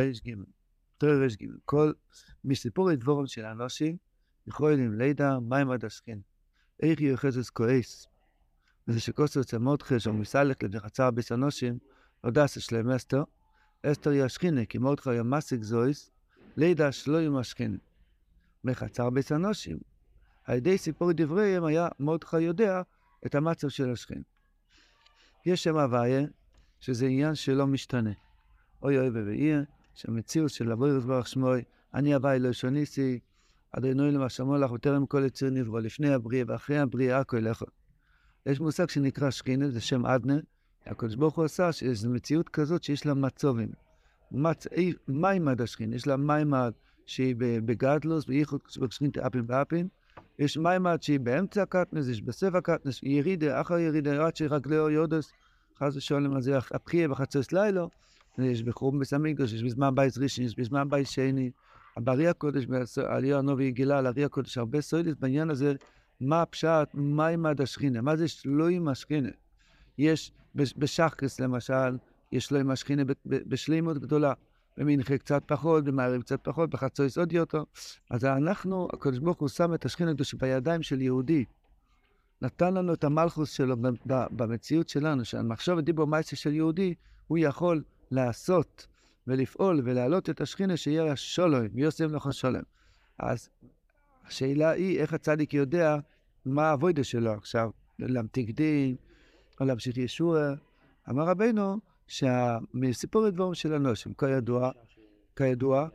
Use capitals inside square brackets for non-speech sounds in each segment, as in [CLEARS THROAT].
ר"ג, תראה ר"ג, כל מסיפורי דבורם של אנושים, יכולים לידע מים עד השכין. איך יוחזס כועס. וזה שכוסו אצל מודחש או מסלק לבחצר ביס אנושים, לא דס שלהם אסתר, אסתר ישכינה, כי היה מסיק זויס, לידע שלא יהיו משכינה. מחצר ביס אנושים. על ידי סיפורי דבריהם היה מודחו יודע את המצב של השכין. יש שם הוויה, שזה עניין שלא משתנה. אוי אוי ואי, שהמציאות של אבוי רזברך שמוי, אני הווי לא שוניסי, אדוני למה שמוע לך וטרם כל יציר נברוא, לפני הבריאה ואחרי הבריאה, הכל ילכו. יש מושג שנקרא שכינה, זה שם אדנה. הקדוש ברוך הוא עשה שיש מציאות כזאת שיש לה מצובים. מצ... מימד השכינה, יש לה מימד שהיא בגדלוס, בייחוד בשכינתה אפים ואפים. יש מימד שהיא באמצע הקטנס, יש בסוף הקטנס, ירידה, אחר ירידה, עד שרגליו יודס, חס ושלום, אז זה הבחייה בחצוס לילו. יש בחורם בסמינגוש, יש בזמן בית ראשון, יש בזמן בית שני. בארי הקודש, עלייה הנובי גילה על ארי הקודש, הרבה סוידס בעניין הזה, מה הפשט, מה עם עד השכינה, מה זה שלא עם השכינה. יש בשחקס למשל, יש לו עם השכינה בשלימות גדולה. במנחה קצת פחות, במערב קצת פחות, בחצויס עוד יותר. אז אנחנו, הקדוש ברוך הוא שם את השכינה הקדושה בידיים של יהודי. נתן לנו את המלכוס שלו במציאות שלנו, שהמחשב ודיבור מייסי של יהודי, הוא יכול לעשות ולפעול ולהעלות את השכינה שיהיה שולם, ויוסם לך שולם. אז השאלה היא איך הצדיק יודע מה האבוידה שלו עכשיו, להמתיק דין, או להמשיך ישוע. אמר רבנו שמסיפור הדברים של הנושם, כידוע, כידוע,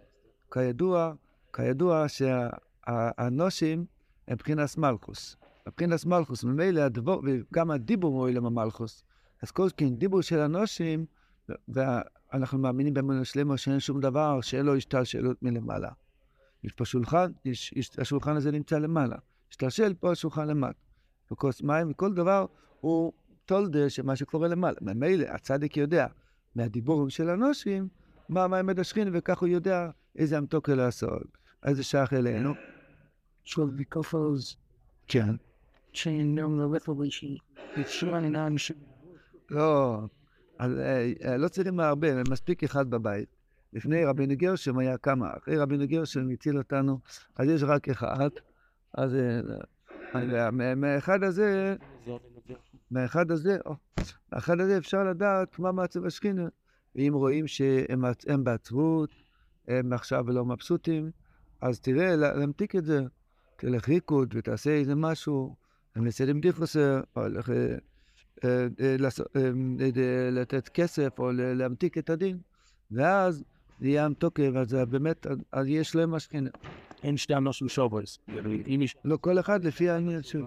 כידוע, כידוע שהנושים הם מבחינת מלכוס. מבחינת מלכוס, ממילא הדבור, וגם הדיבור הוא אילם המלכוס. אז כל כן, דיבור של הנושים, ואנחנו מאמינים באמונה שלמה שאין שום דבר שאין לו השתלשלות מלמעלה. יש פה שולחן, יש, יש, השולחן הזה נמצא למעלה. השתלשל פה השולחן למטה. וכוס מים, וכל דבר הוא תולדה של מה שקורה למעלה. ממילא הצדיק יודע מהדיבורים של הנושים מה מים מדשכין, וכך הוא יודע איזה המתוקה לעשות, איזה שייך אלינו. ביקופוז. כן. אז לא צריכים הרבה, מספיק אחד בבית. לפני רבינו גרשם היה כמה, אחרי רבינו גרשם הציל אותנו, אז יש רק אחד. אז אה, מהאחד הזה, מהאחד הזה, מהאחד הזה אפשר לדעת מה מעצב השכינה. ואם רואים שהם בעצבות, הם עכשיו לא מבסוטים, אז תראה, להמתיק את זה. תלך ריקוד ותעשה איזה משהו, מסדם דיכוסר, או הולך אה, לתת כסף או להמתיק את הדין, ואז יהיה המתוקף, אז באמת, אז יש להם השכינה. אין שתי אנושים שובויס. לא, כל אחד לפי העניין שלו.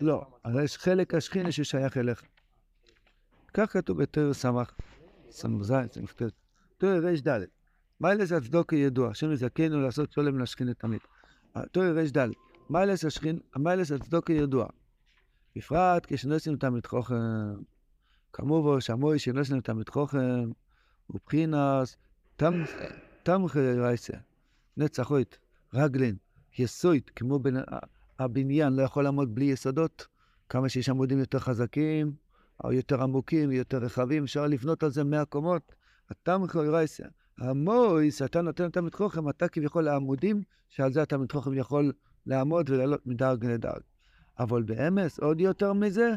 לא, אבל יש חלק השכינה ששייך אליך. כך כתוב בתור סמך, סמ"ז, סמ"ט. תור ר"ד. מה אלס הצדוקה ידוע, השם יזכנו לעשות שולם לשכינה תמיד. תור ר"ד. מה אלס הצדוקה ידוע. בפרט כשנוסעים תמיד חוכם. כמובן שמוי שנוסעים תמיד חוכם, ובחינס תמכה רייסה, נצחוית, רגלין, יסוית, כמו בין, הבניין לא יכול לעמוד בלי יסודות. כמה שיש עמודים יותר חזקים, או יותר עמוקים, יותר רחבים, אפשר לבנות על זה מאה קומות. התמכה רייסה. המויס, אתה נותן תלמיד חוכם, אתה כביכול העמודים, שעל זה התלמיד חוכם יכול לעמוד ולעלות מדרג לדרג. אבל באמס, עוד יותר מזה,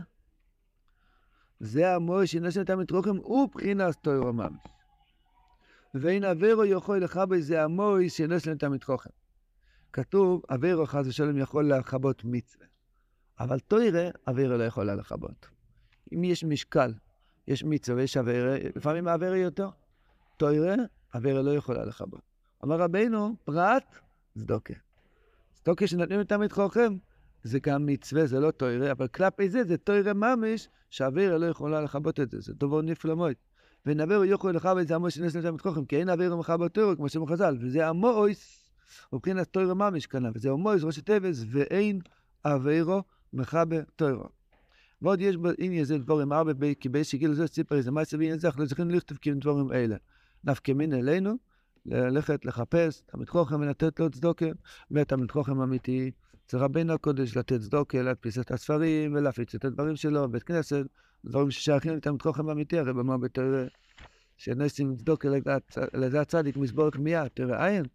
זה המוי שנשן תלמיד חוכם הוא בחינס תוירו ממש. ואין אבירו יכול לכבה זה המוי שנשן תלמיד חוכם. כתוב, אבירו חס ושלום יכול לכבות מצווה. אבל תוירה, אבירו לא יכולה לכבות. אם יש משקל, יש מצווה ויש אבירה, לפעמים האבירה יותר. תוירה, אבירה לא יכולה לכבות. אמר רבינו, פרט, צדוקה. צדוקה שנותנים לתלמיד חוכם, זה גם מצווה, זה לא תוירה, אבל כלפי זה, זה תוירה ממש, שאווירה לא יכולה לכבות את זה, זה דבר נפלא מאוד. ונעבר יכול לכבות זה עמו שנס לתלמיד חוכם, כי אין אווירה מכבות תוירה, כמו שאומר חז"ל, וזה עמוס, מבחינת תוירה ממש כנף, וזה עמוס ראשי טבעס, ואין אווירו מכבה תוירה. ועוד יש בעניין זה דבורים הרבה, כי באיזשהו גיל זה סיפר איזה מעשה בעניין זה, אנחנו לא צריכים לכתוב כאילו דבורים אלה. נפקא מין אלינו, ללכת לחפש תלמיד חוכם ולתת לו צדוקה, ותלמיד חוכם אמיתי. זה רבינו הקודש לתת צדוקה, להדפיס את הספרים ולהפיץ את הדברים שלו, בית כנסת, דברים ששייכים לתלמיד חוכם אמיתי, הרי במה בתרא שנוסעים צדוק על ידי הצדיק מזבורך מיד, תראה עין,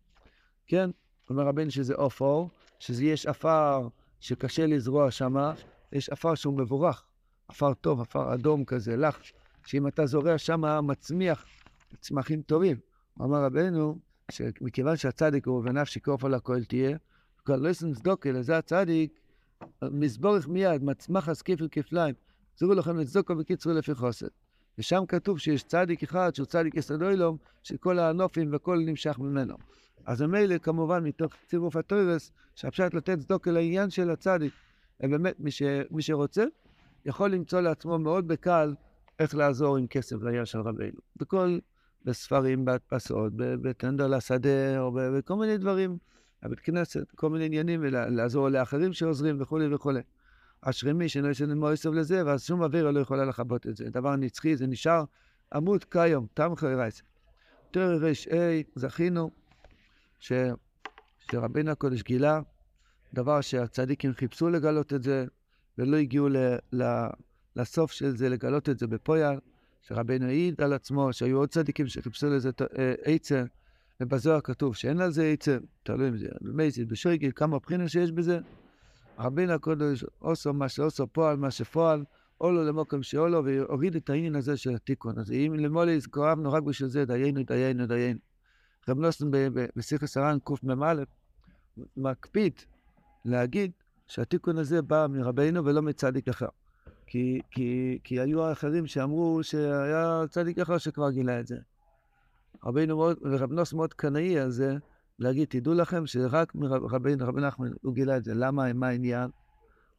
כן? אומר רבנו שזה עופור, שזה יש עפר שקשה לזרוע שמה, יש עפר שהוא מבורך, עפר טוב, עפר אדום כזה, לך, שאם אתה זורע שמה, מצמיח צמחים טובים. אמר רבנו, שמכיוון שהצדיק הוא בנפשי כוף על הכל תהיה, כל לא יסן צדוק, אלא זה הצדיק, מזבורך מיד, מצמח הסקיף כפליים, זורו לכם לצדוקו וקיצרו לפי חוסד. ושם כתוב שיש צדיק אחד, שהוא צדיק יסוד אילום, שכל הנופים והכל נמשך ממנו. אז ממילא, כמובן, מתוך צירוף הטוירס, שהפשט לתת צדוקה לעניין של הצדיק. ובאמת, מי, ש... מי שרוצה, יכול למצוא לעצמו מאוד בקל איך לעזור עם כסף לעניין של רבינו. בכל, בספרים, בהדפסות, בטנדר לשדה, או בכל מיני דברים, בבית כנסת, כל מיני עניינים, ולעזור לאחרים שעוזרים וכולי וכולי. אשרי מי שאינו ישן מויסוב לזה, ואז שום אווירה לא יכולה לכבות את זה. דבר נצחי, זה נשאר עמוד כיום, תם חיירייס. תר"ה, זכינו ש... שרבינו הקודש גילה, דבר שהצדיקים חיפשו לגלות את זה, ולא הגיעו ל... ל... לסוף של זה, לגלות את זה בפויאל, שרבינו העיד על עצמו, שהיו עוד צדיקים שחיפשו לזה אה, עצה, ובזוהר כתוב שאין על זה עצה, תלוי אם זה במייזיד, בשויגל, כמה בחינה שיש בזה. רבינו הקודש עושו מה שעושו פועל, מה שפועל, אולו למוקם שאולו, והוריד את העניין הזה של התיקון. אז אם למולי הזכרנו רק בשביל זה, דיינו, דיינו, דיינו. רב נוסן בסיכס הר"ן קמ"א מקפיד להגיד שהתיקון הזה בא מרבינו ולא מצדיק אחר. כי, כי, כי היו אחרים שאמרו שהיה צדיק אחר שכבר גילה את זה. רבינו מאוד, ורב נוס מאוד קנאי על זה, להגיד, תדעו לכם שרק מרבינו, רבי נחמן, הוא גילה את זה. למה, מה העניין?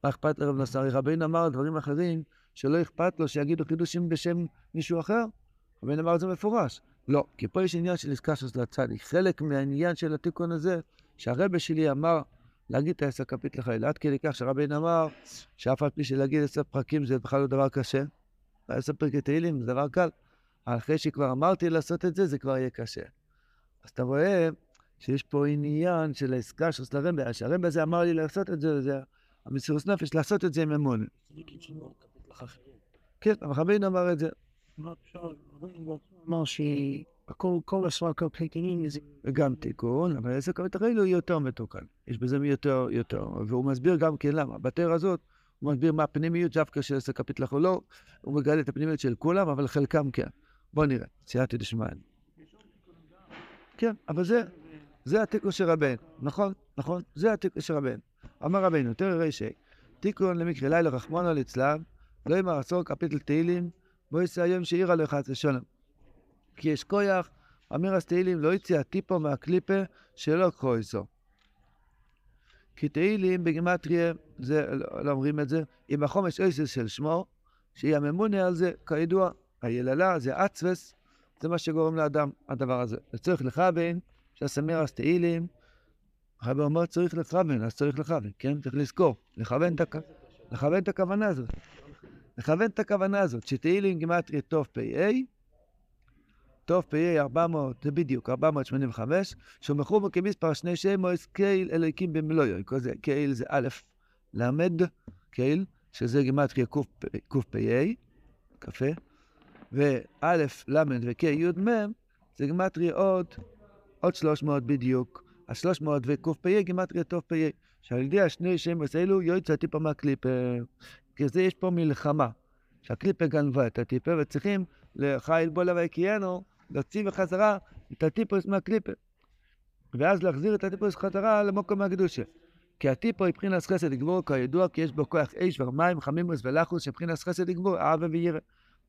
מה אכפת לרב נוס? הרי רבינו אמר דברים אחרים שלא אכפת לו שיגידו חידושים בשם מישהו אחר. רבינו אמר את זה מפורש. לא, כי פה יש עניין של של הצדיק. חלק מהעניין של התיקון הזה, שהרבה שלי אמר להגיד את העשר כפית לחיל, עד כדי כך שרבינו אמר שאף על פי שלהגיד עשר פרקים זה בכלל לא דבר קשה. עשר פרקי תהילים זה דבר קל. אחרי שכבר אמרתי לעשות את זה, זה כבר יהיה קשה. אז אתה רואה שיש פה עניין של העסקה של הרמב"ם, שהרמב"ם הזה אמר לי לעשות את זה, זה המסירות נפש, לעשות את זה עם אמון. כן, רבינו אמר את זה. אמר שהכל, כל פליטים זה... וגם תיקון, אבל עסק המתחיל הוא יותר מתוקן. יש בזה יותר, יותר. והוא מסביר גם כן למה. בתאר הזאת, הוא מסביר מה הפנימיות דווקא של עסק הפתלח או לא. הוא מגלה את הפנימיות של כולם, אבל חלקם כן. בוא נראה, סייעתא דשמיא. כן, אבל זה, זה התיקון של רבן, נכון? נכון? זה התיקון של רבן. אמר רבנו, תראה רישי, תיקון למקרה לילה רחמונו ליצלן, לא יאמר עשור קפיטל תהילים, בוא יצא היום שעירה לו אחד לשלום. כי יש כויח, אמיר תהילים לא יצא טיפו מהקליפה שלא קרויסו. כי תהילים בגימטריה, זה, לא, לא אומרים את זה, עם החומש אויסס של שמו, שהיא הממונה על זה, כידוע, היללה זה אצווס, זה מה שגורם לאדם, הדבר הזה. וצריך לכוון, שהסמיר אז תהילים, הרב אומר צריך לכוון, אז צריך לכוון, כן? צריך לזכור, לכוון את, הכוונה הזאת. לכוון את הכוונה הזאת, שתהילים גימטריה טוב פ"א, טוב פ"א 400, זה בדיוק, 485, שהוא מחובר כמספר שני שמויס קייל אלוקים במלואיו, כל זה א', ל', קייל, שזה גימטריה קפ"א, קפה, וא', ל' וכ', י', מ', זה גימטריה עוד, עוד 300 בדיוק. ה-300 וקפ"א גימטריה טוב פ"א. שעל ידי השני שמוס אלו יוצא טיפה מהקליפר. כי זה יש פה מלחמה. שהקליפר גנבה את הטיפר, וצריכים לחייל בולה ויקיינו, להוציא בחזרה את הטיפוס מהקליפר. ואז להחזיר את הטיפוס חזרה למקום הקדושה. כי הטיפו היא בחינס חסד לגבור, כידוע, כי יש בו כוח אש ומים, חמימוס ולחוס, שבחינס חסד לגבור, אהבה וירא.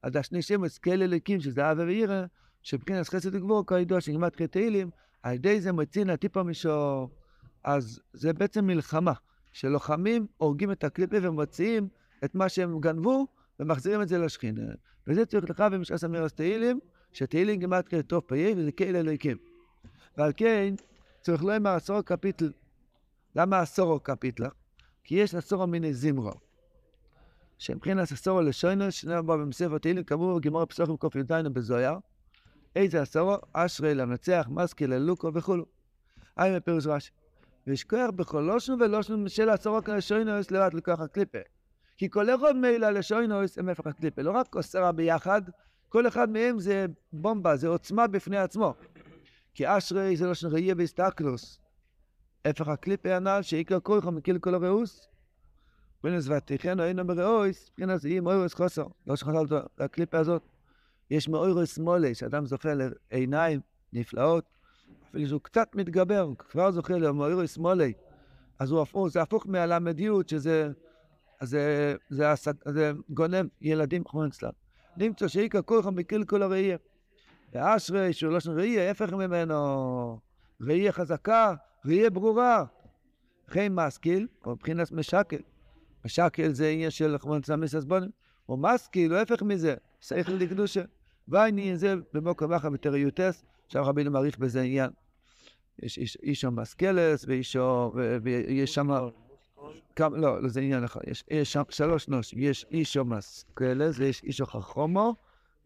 אז השני שמוס כאלה אליקים, שזה אהבה וירא, שבחינס חסד לגבור, כידוע, שנלמד תהילים, על ידי זה מוצאים הטיפו משור. אז זה בעצם מלחמה, שלוחמים הורגים את הקליפה ומוציאים את מה שהם גנבו, ומחזירים את זה לשכינה. וזה צריך לך במשעס אמירס תהילים, שתהילים גימטריה טוב פעיל, וזה כאלה אלוהיקים. ועל כן, צריך לומר עשור קפיטל. למה עשורו קפיטלה? כי יש עשורו מיני זמרו. שמבחינת עשורו לשוינו, שנאמר בו במספר תהילים, כאמור בגימור פסוחים ק"י בזויר. איזה עשורו? אשרי למנצח, מסקי ללוקו וכולו. היי מפירוש רש"י. ויש כוח בכל לושנו ולושנו של עשורו כלשוינוס לבד לכוח הקליפה. כי כל אחד מילא לשוינוס הם הפך הקליפה. לא רק עשרה ביחד, כל אחד מהם זה בומבה, זה עוצמה בפני עצמו. כי אשרי זה לא שראייה בהסתכלוס. הפך הקליפי הנ"ל שעיקר כורך מקיל כל הרעוס. בנס ותיכנו אינו ברעויס, מבחינת יהיה מאוירוס חוסר. לא שחזרת הקליפה הזאת. יש מאוירוס שמאלי, שאדם זוכה לעיניים נפלאות, אפילו שהוא קצת מתגבר, הוא כבר זוכה למאוירוס שמאלי. אז הוא הפוך, זה הפוך מהל"יות, שזה זה, זה, זה, זה גונב ילדים כמו אצלם. נמצא כורך מקיל כל הראייה. ואשרי שהוא לא שם ראייה, ההפך ממנו. ראייה חזקה, ראייה ברורה. חי משכיל, או מבחינת משקל. משקל זה עניין של חמון סמיס אסבונים. או משכיל, הוא ההפך מזה, שכל לקדושה. ועניין זה במוקר מחר בתריותס, שם רבינו מעריך בזה עניין. יש איש, אישו משכלס, ואישו, ויש שם... כמה, לא, לא, זה עניין אחד. יש, יש שם שלוש נושים. יש אישו משכלס, ויש אישו חכומו,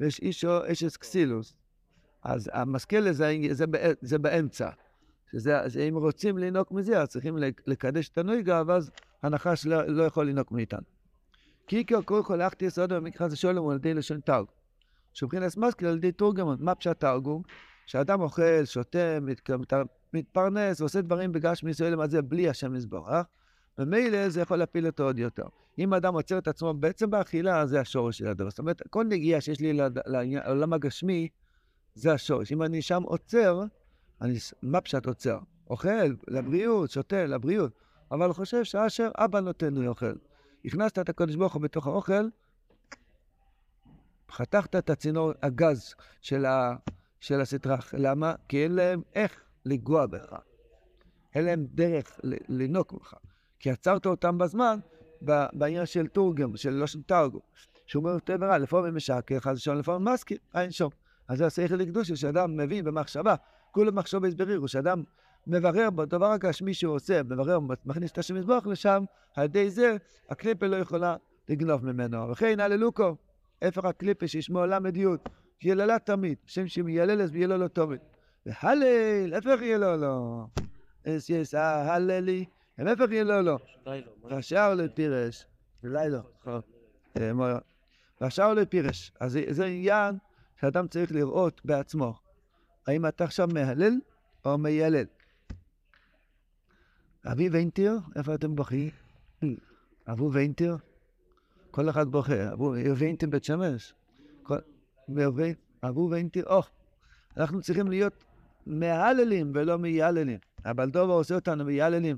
ויש אישו אשס קסילוס. אז זה, זה, זה באמצע. שזה, אם רוצים לנהוג מזה, אז צריכים לקדש את הנויגה, ואז הנחש לא, לא יכול לנהוג מאיתנו. כי עיקר כל כל אחתי יסוד במקרא זה שולם על ידי לשון תרג. שבחינס משכיל על ידי תורגמון. מה פשט תרגום? שאדם אוכל, שותה, מת, מתפרנס ועושה דברים בגש מישראל הזה בלי השם יזברך, ומילא זה יכול להפיל אותו עוד יותר. אם אדם עוצר את עצמו בעצם באכילה, זה השורש של הדבר. זאת אומרת, כל נגיעה שיש לי לעולם הגשמי, זה השורש. אם אני שם עוצר, אני, מה פשט עוצר? אוכל, לבריאות, שותה, לבריאות. אבל חושב שאשר אבא נותן לי אוכל. הכנסת את הקדוש ברוך הוא בתוך האוכל, חתכת את הצינור הגז של, ה, של הסטרח. למה? כי אין להם איך לגוע בך. אין להם דרך לנוק ממך. כי עצרת אותם בזמן בעניין של תורגם, של של תרגום. שהוא אומר יותר ורע, לפעמים משקר, חס ושלום, לפעמים מסכים, אין שום. אז זה השכל לקדושה, שאדם מבין במחשבה, כולו מחשוב הסברירו, שאדם מברר בדבר הגשמי שהוא עושה, מברר, מכניס את השם מזבוח לשם, על ידי זה הקליפה לא יכולה לגנוב ממנו. וכן הללוקו, הפך הקליפה שישמעו ל"י, יללה תמיד, שם שמיילל אז ויהיה לו לא תמיד. והלל, הפך יהיה לו לא. אס יש ההללי, הפך יהיה לו לא. והשאר לפירש, לילה, והשאר לפירש. אז זה עניין שאדם צריך לראות בעצמו, האם אתה עכשיו מהלל או מיילל. אבי ואינטיר, איפה אתם בוכים? [CLEARS THROAT] אבו ואינטיר? כל אחד בוכה. אבו ואינטיר בית שמש? אבו ואינטיר, או, אנחנו צריכים להיות מהללים ולא מייללים. הבלדובה עושה אותנו מייללים.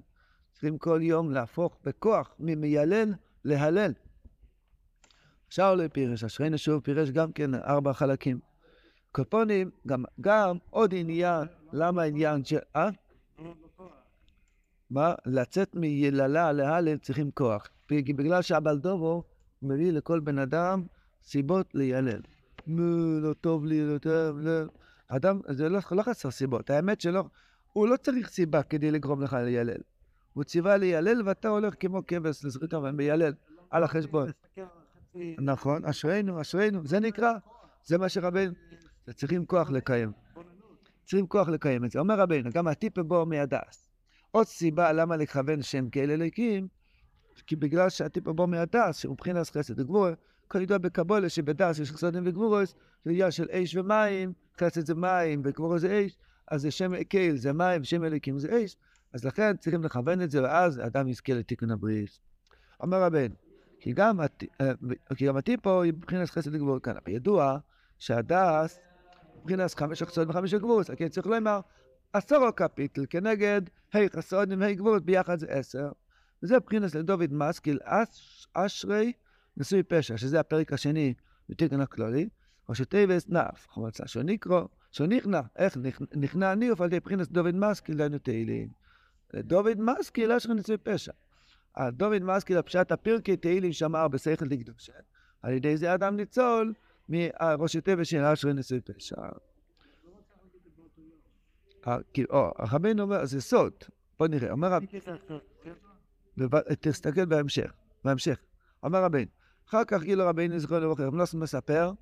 צריכים כל יום להפוך בכוח ממיילל להלל. שאול פירש, אשרינו שוב פירש גם כן ארבע חלקים. קופונים, גם, גם עוד עניין, למה עניין של... אה? מה? לצאת מיללה להלל צריכים כוח. בגלל שהבלדובו מביא לכל בן אדם סיבות לילל. לא טוב לי, לא טוב, לא... אדם, זה לא, לא חסר סיבות. האמת שלא, הוא לא צריך סיבה כדי לגרום לך לילל. הוא ציווה לילל ואתה הולך כמו כבש לזרוק אבל מיילל על החשבון. נכון, אשרינו, אשרינו, זה נקרא, זה מה שרבנו, צריכים כוח לקיים. צריכים כוח לקיים את זה. אומר רבנו, גם הטיפה בו מהדס. עוד סיבה למה לכוון שם כאל אלוקים, כי בגלל שהטיפה בו מהדס, שהוא מבחינת חסד וגבור, כידוע בקבולה שבדס יש חסדים וגבורוס, זה עניין של אש ומים, חסד זה מים וגבורוס זה אש, אז זה שם קהל זה מים, שם אלוקים זה אש, אז לכן צריכים לכוון את זה, ואז האדם יזכה לתיקון הבריס. אומר רבנו, כי גם, אה, הטיפו היא מבחינת חסד וגבור כאן, אבל ידוע שהדס, מבחינת חמש החסוד וחמש הגבורות, כן צריך לומר, עשרו קפיטל כנגד ה' חסוד עם ה' גבורות ביחד זה עשר. וזה מבחינת לדוד מסקיל אשרי נשוי פשע, שזה הפרק השני בתיקון הכללי, או שטייבס נף, חמצה שנקרא, שנכנע, איך נכנע אני על ידי מבחינת דוד מסקיל דיינו תהילים. דוד מסקיל אשרי נשוי פשע. דוד מסקיל הפשט הפרקי תהילים שמר בשכל דקדושה. על ידי זה אדם ניצול מראש הטבע של אשרי נשוי פשע. רבינו אומר, זה סוד. בוא נראה, אומר רב... תסתכל בהמשך, בהמשך. אומר רבינו, אחר כך גילה רבינו זכרו לברכה, רב נוסן מספר,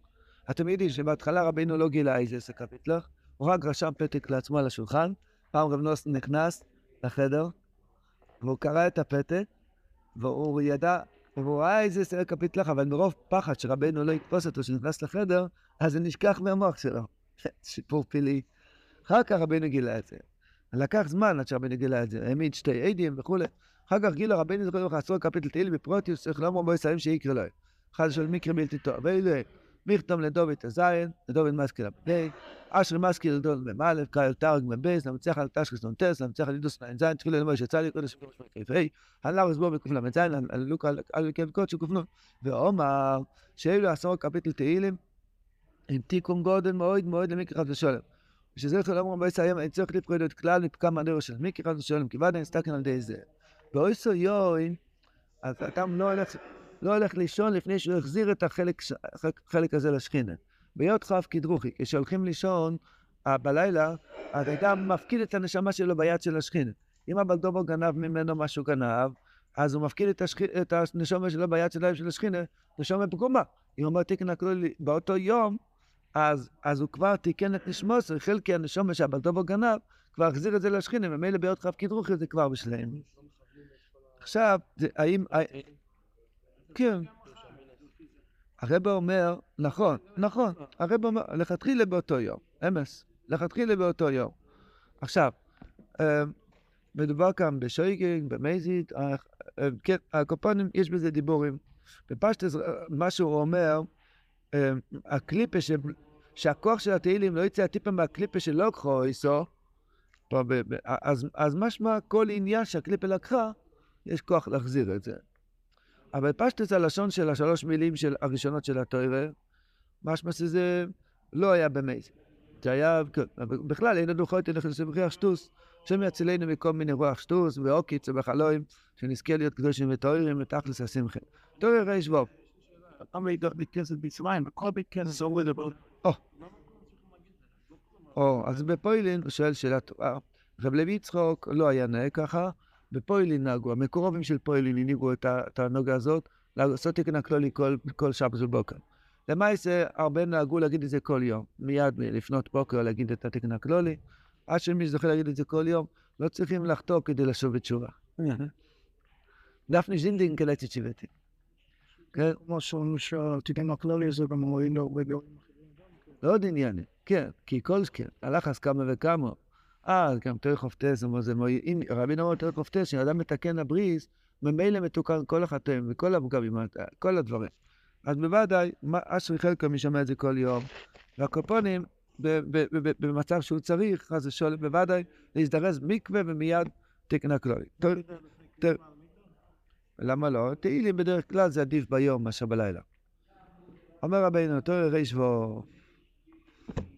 אתם יודעים שבהתחלה רבינו לא גילה איזה סקפיטלך, הוא רק רשם פתק לעצמו על השולחן, פעם רב נכנס לחדר, והוא קרא את הפתק, והוא ידע והוא ראה איזה שעיר כפית לך, אבל מרוב פחד שרבנו לא יתפוס אותו שנכנס לחדר, אז זה נשכח מהמוח שלו. [LAUGHS] סיפור פילי. אחר כך רבנו גילה את זה. לקח זמן עד שרבנו גילה את זה, העמיד שתי עדים וכולי. אחר כך גילה רבנו זוכר לך עשור כפית לתהילים בפרוטיוס, צריך לומר בו יסיים שיקרא לו. אחד של מקרה בלתי טוב. ואלה, מכתום לדוד הזין, לדוד מסקיל הפני, אשר מסקיל לדוד במא', קהל תרג מבייס, למצח על תשכס נונטס, למצח על ידוס נ"ז, תחילה למה שיצא לי קודש וקודש וקודש הנלר הסבור בק"ל"ז, על לוקה על כאב קודש וק"נ, ואומר שאלו עשרות קפיטל תהילים עם תיקון גודל מאוד מאוד למקרה חס ושלום. ושזה יכול לומר בייס היום, אין צריך לפקוד את כלל מפקם הנרו של מקרה חס ושלום, כי ודאי נסתכל על די זה. באויסו יוין, אז אדם לא הולך לא הולך לישון לפני שהוא החזיר את החלק, החלק הזה לשכינה. ביות כ' כדרוכי, כשהולכים לישון בלילה, אז אדם מפקיד את הנשמה שלו ביד של השכינה. אם הבלדובו גנב ממנו מה שהוא גנב, אז הוא מפקיד את, השכ... את הנשמה שלו ביד של של השכינה, נשמה פגומה. אם הוא אומר תיקן הכלולי באותו יום, אז, אז הוא כבר תיקן את נשמוסו, חלקי הנשמה שהבלדובו גנב, כבר החזיר את זה לשכינה, ומילא ביות כ' כדרוכי זה כבר בשלהם. עכשיו, האם... כן. הרב אומר, נכון, נכון, הרב אומר, לכתחילה באותו יום, אמס, לכתחילה באותו יום. עכשיו, אה, מדובר כאן בשויגינג, במזיד, אה, אה, כן, הקופונים, יש בזה דיבורים. בפשטס, מה שהוא אומר, הקליפה, שהכוח של התהילים לא יצא טיפה מהקליפה שלא קחו איסו, אז, אז משמע כל עניין שהקליפה לקחה, יש כוח להחזיר את זה. אבל פשטס הלשון של השלוש מילים של הראשונות של התוירה, משמע שזה לא היה במייס. זה היה, כן, בכלל אין לנו חוטא נכנסים בכיח שטוס, השם יצילנו מכל מיני רוח שטוס ואוקיץ ובחלואים, שנזכה להיות קדושים ותוירים ותכלס השמחה. תוירה ריש. למה בית כנסת בית כנסת אבל... או, אז בפוילין הוא שואל שאלה טובה. רב לוי יצחוק לא היה נאה ככה, בפוילין נהגו, המקורבים של פוילין הנהיגו את הנוגה הזאת, לעשות תקן הכלולי כל, כל שבת ובוקר. למעשה, הרבה נהגו להגיד את זה כל יום, מיד לפנות בוקר להגיד את התקן הכלולי, עד שמי שזוכה להגיד את זה כל יום, לא צריכים לחטוא כדי לשוב בתשובה. דפני זינדין קלטת שיבתי. כן? כמו שאומרים שהתקן הכלולי זה גם לו ביום לא עוד עניינים, כן, כי כל כן, הלך אז כמה וכמה. אה, גם תורך חופטס, אם רבי נאמר תורך חופטס, כשאדם מתקן הבריס, ממילא מתוקן כל החטאים וכל הפגמים, כל הדברים. אז בוודאי, אשרי חלקו מי שומע את זה כל יום. והקופונים, במצב שהוא צריך, אז זה שואל בוודאי להזדרז מקווה ומיד תקן הכלולי. למה לא? תהילים בדרך כלל זה עדיף ביום מאשר בלילה. אומר רבינו, תורי ריש ואור.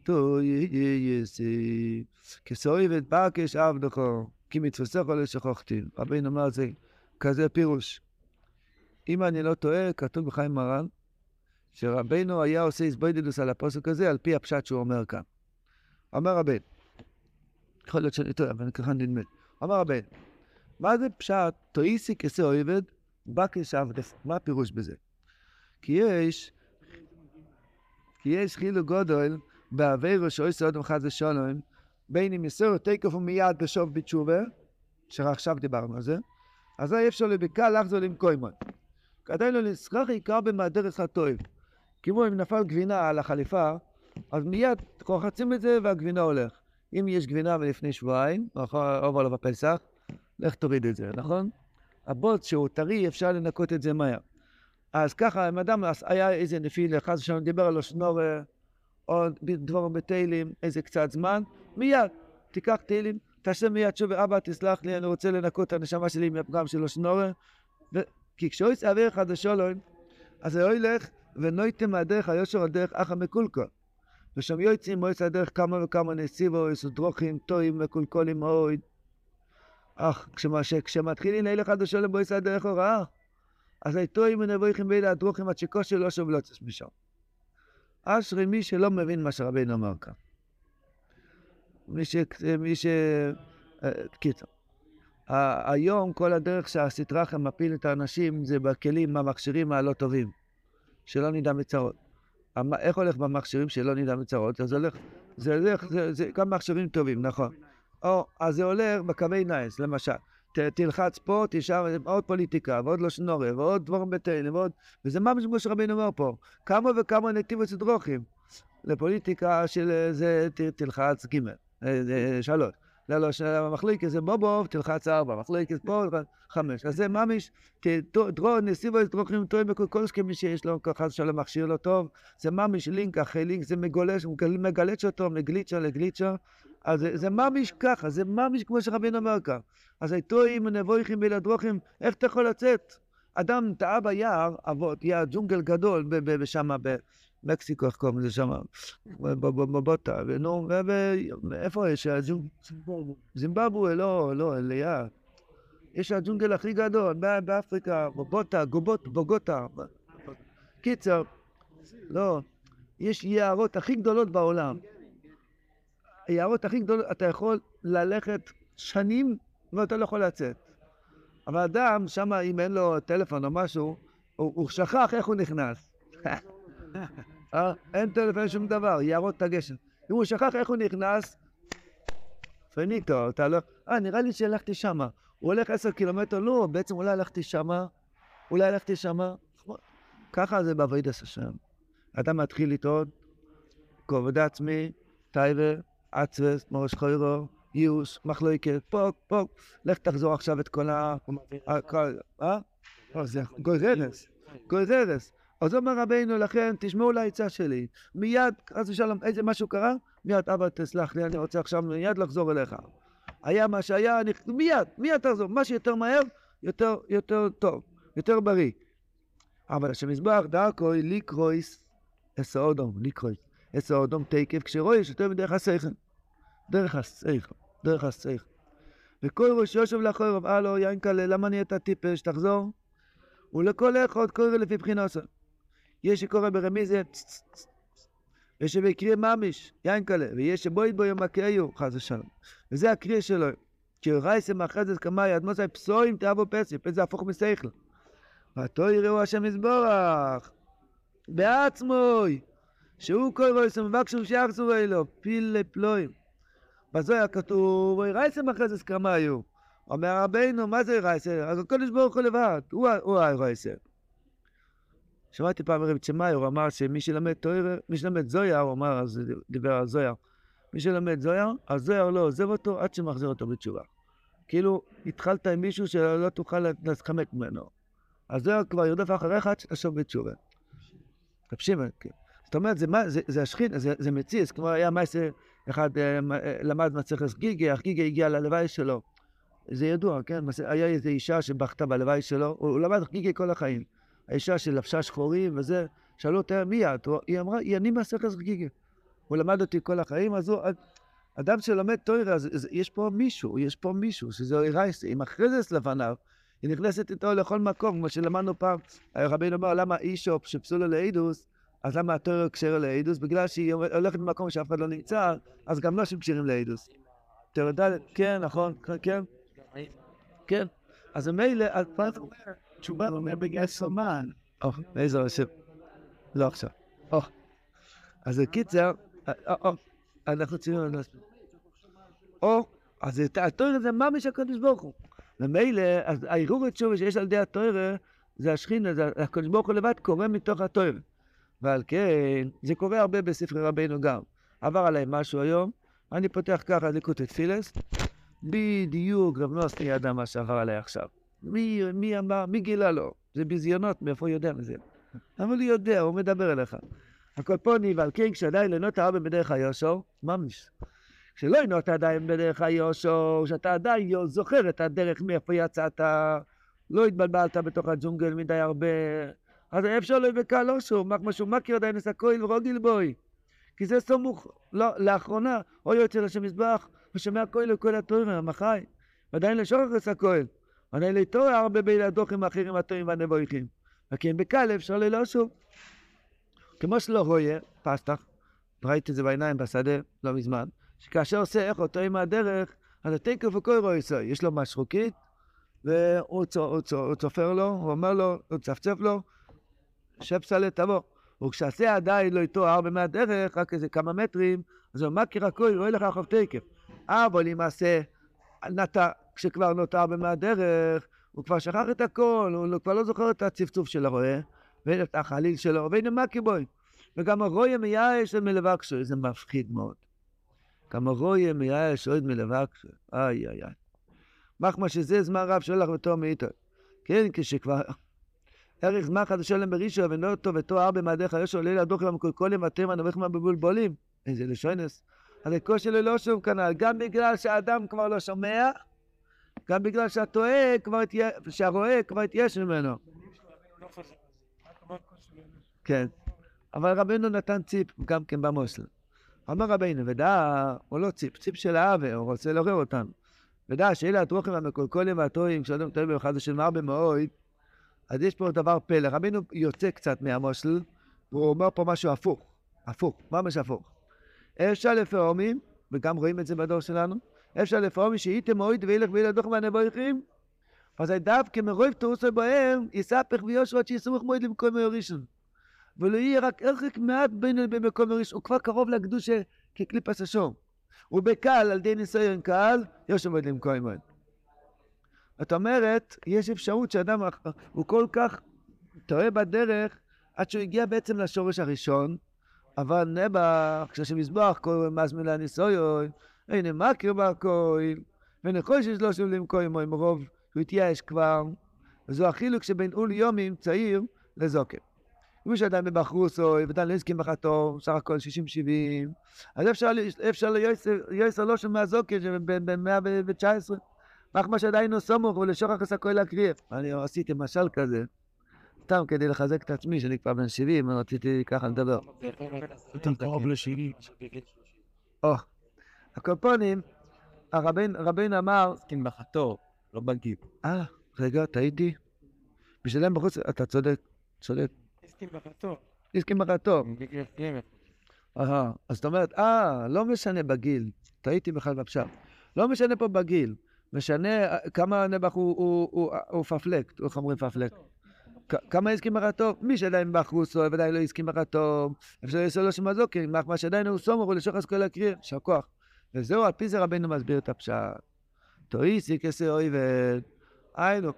Tu יסי, כסויבת בקש עבדכו, כי מתפסך לשכחתין. רבינו אמר זה כזה פירוש. אם אני לא טועה, כתוב בחיים מרן, שרבינו היה עושה איזבוידלוס על הפוסק הזה, על פי הפשט שהוא אומר כאן. אמר רבן, יכול להיות שאני טועה, אבל ככה נדמה. אמר רבן, מה זה פשט, תויסי כסויבת, בקש עבדכו, מה הפירוש בזה? כי יש, כי יש חילוק גודל בעבירו שעושה אדם חס ושלום, בין אם יסור תקף ומיד בשוב בתשובה, שעכשיו דיברנו על זה, אז אי אפשר לבקע לחזור למקוימון. כדאי לו לסחח עיקר במהדרך הטוב. כמו אם נפל גבינה על החליפה, אז מיד קוחצים את זה והגבינה הולך. אם יש גבינה מלפני שבועיים, עובר לו בפסח, לך תוריד את זה, נכון? הבוץ שהוא טרי, אפשר לנקות את זה מהר. אז ככה, אם אדם היה איזה נפיל, חס ושלום דיבר על השנור או דבור בתהילים איזה קצת זמן, מיד תיקח תהילים, תעשה מיד שוב, אבא תסלח לי, אני רוצה לנקות את הנשמה שלי מהפגם של השנורר. כי כשהוא יצא אביך חדשו לו, אז הוא ילך ונויתם מהדרך היושר על דרך אחא מקולקול. ושם יוצאים מועצת הדרך כמה וכמה נסיבו, דרוכים טועים מקולקולים מאוד. אך כשמתחילים לילה חדשו לבועצת הדרך הוראה, אז היטועים ונבויכים בילה הדרוכים עד שכושר לא שוב לא משם. אשרי מי שלא מבין מה שרבינו אמר כאן. מי ש... מי ש... אה, קיצור. היום כל הדרך שהסטרחם מפיל את האנשים זה בכלים המכשירים הלא טובים, שלא נדע מצרות. איך הולך במכשירים שלא נדע מצרות? זה הולך, זה הולך, זה, זה גם מכשירים טובים, נכון. או, אז זה הולך בקווי נייס, למשל. תלחץ פה, תשאר עוד פוליטיקה, ועוד שנורא, ועוד דברים בתהילים, ועוד... וזה ממש כמו שרבינו אומר פה, כמה וכמה נתיבות דרוכים. לפוליטיקה של זה ת, תלחץ ג', אה, שלוש. לא, לא, מחליקת זה בובוב, תלחץ ארבע, מחליקת פה, חמש. אז זה ממש, דרור נסיבו דרוכים טועים בכל מי שיש לו ככה שלום מכשיר לא טוב, זה ממש לינק אחרי לינק, זה מגולש, מגלץ' אותו מגליצ'ה לגליצ'ה, אז זה, זה ממש ככה, זה ממש כמו שרבינו אומר כאן. אז היטועים נבויכים בלדרוכים, איך אתה יכול לצאת? אדם טעה ביער, אבות, יער ג'ונגל גדול, ושמה, במקסיקו, איך קוראים לזה שם? בבוטה, נו, ואיפה יש? זימבבואה, לא, לא, ליער. יש הג'ונגל הכי גדול, באפריקה, בבוטה, גובות, בוגוטה. קיצר, לא, יש יערות הכי גדולות בעולם. היערות הכי גדולות, אתה יכול ללכת שנים ואתה לא יכול לצאת. אבל אדם, שם אם אין לו טלפון או משהו, הוא, הוא שכח איך הוא נכנס. [LAUGHS] אה? אין טלפון, אין שום דבר, יערות את הגשם. אם הוא שכח איך הוא נכנס, פניטו, אתה לא... אה, נראה לי שהלכתי שמה. הוא הולך עשר קילומטר, לא, בעצם אולי הלכתי שמה, אולי הלכתי שמה. ככה זה בעבודת השם. אדם מתחיל לטעון, כובד עצמי, טייבה, עצבס, מורש חוירו, ייאוש, מחלוקת, פוק, פוק, לך תחזור עכשיו את כל ה... אה? לא, זה גוי ררס. אז אומר רבינו לכן, תשמעו לעצה שלי. מיד, חס ושלום, איזה משהו קרה? מיד, אבא, תסלח לי, אני רוצה עכשיו מיד לחזור אליך. היה מה שהיה, אני... מיד, מיד תחזור. מה שיותר מהר, יותר, יותר טוב, יותר בריא. אבל השמזבח דרכוי ליקרויס אסאודום, ליקרויס. אסאודום תקף כשרויש יותר מדרך השכל. דרך השכל, דרך השכל. וכל ראש יושב לאחור, הלו, יין קלה, למה נהיית טיפש, תחזור. ולכל אחד קורא לפי בחינוסו. יש שקורא ברמיזה, יש שבקריא ממש, יין קלה, ויש שבויד בו יום הקריאו, חס ושלום. וזה הקריאה שלו. כי רייסם אחזת כמה יד מוסי פסויים תאבו פסי, פסי הפוך משכל. ואתו יראו השם יזבורך, בעצמוי, שהוא כל רייסם מבקשו שיחזו אלו, פיל לפלואים. בזוהר כתוב, רייסם אחזת כמה היו. אומר רבינו, מה זה רייסם? אז הקודש ברוך הוא לבד, הוא הרייסם. שמעתי פעם רב צ'מאי, הוא אמר שמי שלמד תואר, מי שלמד זויר, הוא אמר, אז דיבר על זויר. מי שלמד זויר, אז זויר לא עוזב אותו עד שמחזיר אותו בתשובה. כאילו, התחלת עם מישהו שלא תוכל להתחמק ממנו. אז זויר כבר ירדוף אחריך עד שתשוב בתשובה. רב שמעון, כן. זאת אומרת, זה, זה, זה השכין, זה, זה מציץ, כמו היה מעשה, אחד אה, אה, למד מצחס גיגי, אך גיגי הגיע ללוואי שלו. זה ידוע, כן? היה איזו אישה שבכתה בלוואי שלו, הוא למד גיגי כל החיים. האישה שלבשה שחורים וזה, שאלו אותה מי את? היא אמרה, היא אני מהסכר חגיגי. הוא למד אותי כל החיים, אז הוא, אדם שלומד תוירה, יש פה מישהו, יש פה מישהו, שזה רייסה, עם אחרי לפניו, היא נכנסת איתו לכל מקום, כמו שלמדנו פעם, רבינו אמר, למה אישופ שפסולו לאידוס, אז למה התוירה קשרה לאידוס? בגלל שהיא הולכת במקום שאף אחד לא נמצא, אז גם לא שהם קשרים לאידוס. תוירה ד', כן, נכון, כן, כן. אז מילא, תשובה אומר בגלל סמן. או, איזה ראשי. לא עכשיו. או. אז בקיצר, אנחנו צריכים. או, אז התואר זה ממש הקדוש ברוך הוא. ומילא, אז הערעור התשובה שיש על ידי התואר, זה השכינה, זה הקדוש ברוך הוא לבד קורא מתוך התואר. ועל כן, זה קורה הרבה בספרי רבינו גם. עבר עליי משהו היום, אני פותח ככה ליקוט את פילס, בדיוק רב נוסני ידע מה שעבר עליי עכשיו. מי, מי אמר, מי גילה לו? זה ביזיונות, מאיפה הוא יודע מזה? אבל הוא יודע, הוא מדבר אליך. הקופוני ועל כן כשעדיין לא נוטה הרבה בדרך היושו, ממש. כשלא נוטה עדיין בדרך היושו, שאתה עדיין זוכר את הדרך מאיפה יצאת, לא התבלבלת בתוך הג'ונגל מדי הרבה, אז אפשר לא יבקע לא שום, מה שהוא מכיר את הכהן ורוגיל בוי. כי זה סמוך, לא, לאחרונה, או יוצא לשם מזבח, ושומע כהן לכל התורם, מחי, ועדיין לשוכח את הכהן. עונה לתור הרבה בין הדוחים האחרים הטועים והנבויכים. וכן בקל אפשר ללא שוב. כמו שלא רואה, פסטח, ראיתי את זה בעיניים בשדה לא מזמן, שכאשר עושה איך אותו עם הדרך, אז התקף וכל רואה ישראל, יש לו משרוקית, והוא צופר לו, הוא אומר לו, הוא צפצף לו, שפסלה תבוא. וכשעשה עדיין לא איתו הרבה מהדרך, רק איזה כמה מטרים, אז הוא מכיר הכל, רואה לך אחר תקף. אבל אם עשה, נטע כשכבר נותר במי הדרך, הוא כבר שכח את הכל, הוא כבר לא זוכר את הצפצוף של הרועה, ואת החליל שלו, והנה מה כבוי. וגם הרויה מייאש מלבקשו, זה מפחיד מאוד. גם הרויה מייאש עוד מלבקשו, איי איי איי. מחמא שזה זמן רב שהולך בתור מאיתו. כן, כשכבר ערך זמן חדשו להם בראשו, ונור טוב ותואר במעדיך ישו, לילה דוחי במקולקולים, אתם הנובחים בבולבולים. איזה לשונס. אז הקושי ללא שום כנ"ל, גם בגלל שהאדם כבר לא שומע, גם בגלל שהטועה כבר התייאש, שהרועה כבר התייאש ממנו. כן. אבל רבנו נתן ציפ גם כן במוסל. אמר רבינו, ודע, הוא לא ציפ, ציפ של האווה, הוא רוצה לעורר אותנו. ודע שאלה הטרוכים והמקולקולים והטועים, כשאדם טועה במחד של מר במאויד, אז יש פה דבר פלא. רבינו יוצא קצת מהמוסל, והוא אומר פה משהו הפוך. הפוך, ממש הפוך. אפשר לפעמים, וגם רואים את זה בדור שלנו, אפשר לפעמים שהייתם מועיד וילך וילדוך מהנבויכים, אז דווקא מרוב תורסו בהם, יספך ויושרו עד שיסמוך מועיד למקום ראשון. ולא יהיה רק הרחק מעט בינו לבין מקום ראשון, הוא כבר קרוב לקדושה כקליפס השום. ובקל, על ידי ניסיון קל, יושב מועיד למקום מועיד. זאת אומרת, יש אפשרות שאדם הוא כל כך טועה בדרך עד שהוא הגיע בעצם לשורש הראשון, אבל נבח, כשהשם יזבח, כל מזמילה ניסויוי, הנה מה מקר בכויל, ונכון שיש לו שום למכוים, או עם רוב הוא התייאש כבר, וזו החילוק שבין אול יומים צעיר לזוקר. כמו שאדם אדם לא בבחרוסוי, ודן לינסקי בחתום, סך הכל 60-70, אז אפשר, ליועץ ליוסר לא שבין מאה ותשע עשרה. מחמש עדיינו לא סמוך ולשוכח ולשוכחס הכהל הקריאף. אני עשיתי משל כזה, סתם כדי לחזק את עצמי, שאני כבר בן 70, רציתי ככה לדבר. יותר קרוב לשני. או, הקופונים, הרבין אמר... כן, בחתור, לא בגיב. אה, רגע, טעיתי. בשבילם בחוץ, אתה צודק, צודק. הסכים בחתור. הסכים בחתור. אהה, אז זאת אומרת, אה, לא משנה בגיל, טעיתי בכלל בפשט. לא משנה פה בגיל. משנה אה, כמה נבח הוא- הוא- הוא הוא פפלקט, איך אומרים פפלקט? כ- כמה הסכים בחתו? מי שעדיין בחרוסו, ודאי לא הסכים בחתו, אפשר לעשות לו שמזוקים, מה שעדיין הוא סומר, הוא לשוחס כל הקריר, יישר כוח. וזהו, על פי זה רבנו מסביר את הפשט. תויסי כסה אויבד, היינו,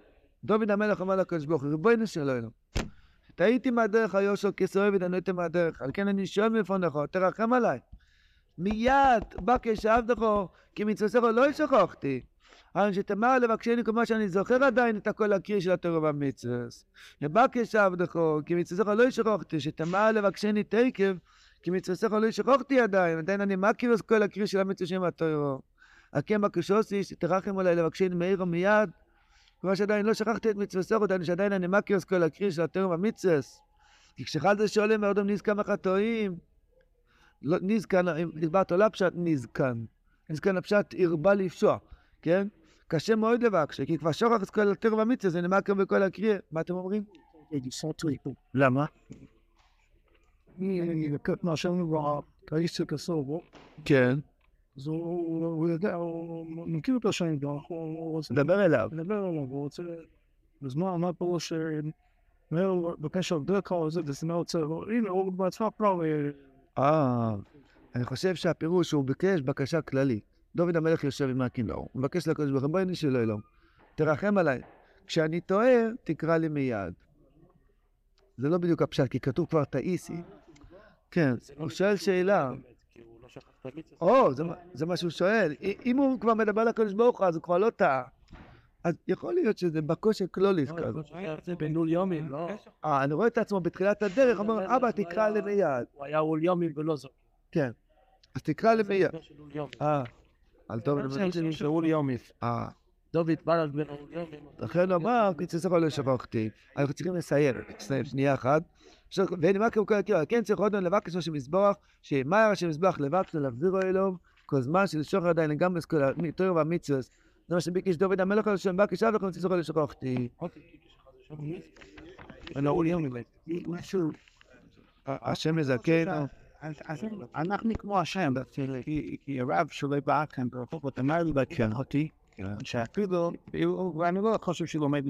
דוד המלך אמר לקדוש ברוך הוא, ריבונו של עולם, טעיתי מהדרך היושו כסה אויבד, אני הייתי מהדרך, על כן אני שואל מפונך, תרחם עליי. מיד בא כשעבדך, כי מצווסך לא ישכחתי. אבל שתמר לבקשני כמו שאני זוכר עדיין את הכל הקריא של התורה והמצווס. ובקש עבדך, כי מצווסך לא ישכחתי, שתמר לבקשני תקב, כי מצווסך לא ישכחתי עדיין, עדיין אני מכיר את כל הקריא של המצווה של התורה. הקם בקשוסי, שתרחם עליי לבקשני מהיר ומיד, כמו שעדיין לא שכחתי את מצווסך, עדיין שעדיין אני מכיר את כל הקריא של התורה והמצווס. כי כשחלת שואלים מאודם נזקן החטאים, לא, נזקן, אם דיברת עולה פשט, נזקן. נזקן הפשט הרבה לפשוע, כן? קשה מאוד לבקש, כי כבר שוכח את כל התורה והמצווה, זה נאמר כאן בכל הקריאה. מה אתם אומרים? למה? כן. אז הוא יודע, הוא מכיר את השם, הוא רוצה דבר אליו. לדבר עליו, הוא רוצה... אז מה, מה פה ש... מאיר בקשר לדרך הזה, וזה מאוד רוצה, הנה, הוא בעצמו כבר... אה, אה, אני חושב שהפירוש הוא ביקש בקשה כללית. דוד המלך יושב עם הקינור, הוא מבקש לקדוש ברוך הוא, בואי נשאל אלוהים, תרחם עליי. כשאני טועה, תקרא לי מיד. זה לא בדיוק הפשט, כי כתוב כבר תאיסי. כן, הוא שואל שאלה. לא המצווה. או, זה מה- שהוא שואל. אם הוא כבר מדבר לקדוש ברוך הוא, אז הוא כבר לא טעה. אז יכול להיות שזה בקושי קלוליס כזה. זה בנול יומי, לא? אה, אני רואה את עצמו בתחילת הדרך, אומר, אבא, תקרא לי מיד. הוא היה אול יומי ולא זאת. כן. אז תקרא לי מיד. אה, על טוב, אני זה של אול יומי. אה, דוד בלד בן אול יומי. לכן אמר, פיצוץ לא שכחתי. אנחנו צריכים לסיים, לסיים שנייה אחת. ואין מה כל הקריאה, כן צריך עוד לבקש לו שמזבוח, שמאיר שמזבח לבקש לו להחזירו אלוהו, כל זמן שלשוחר עדיין לגמרי כל התורה והמצווה. זה מה שביקש דוד המלך על שם בקש אב לכם פיצוץ שכחתי. בן אול יומי. משהו... השם מזכן. אנחנו כמו השם, כי- הרב שלי בא כאן ברחובות אמר לי בקן אותי, שאפילו, ואני לא חושב שהוא לומד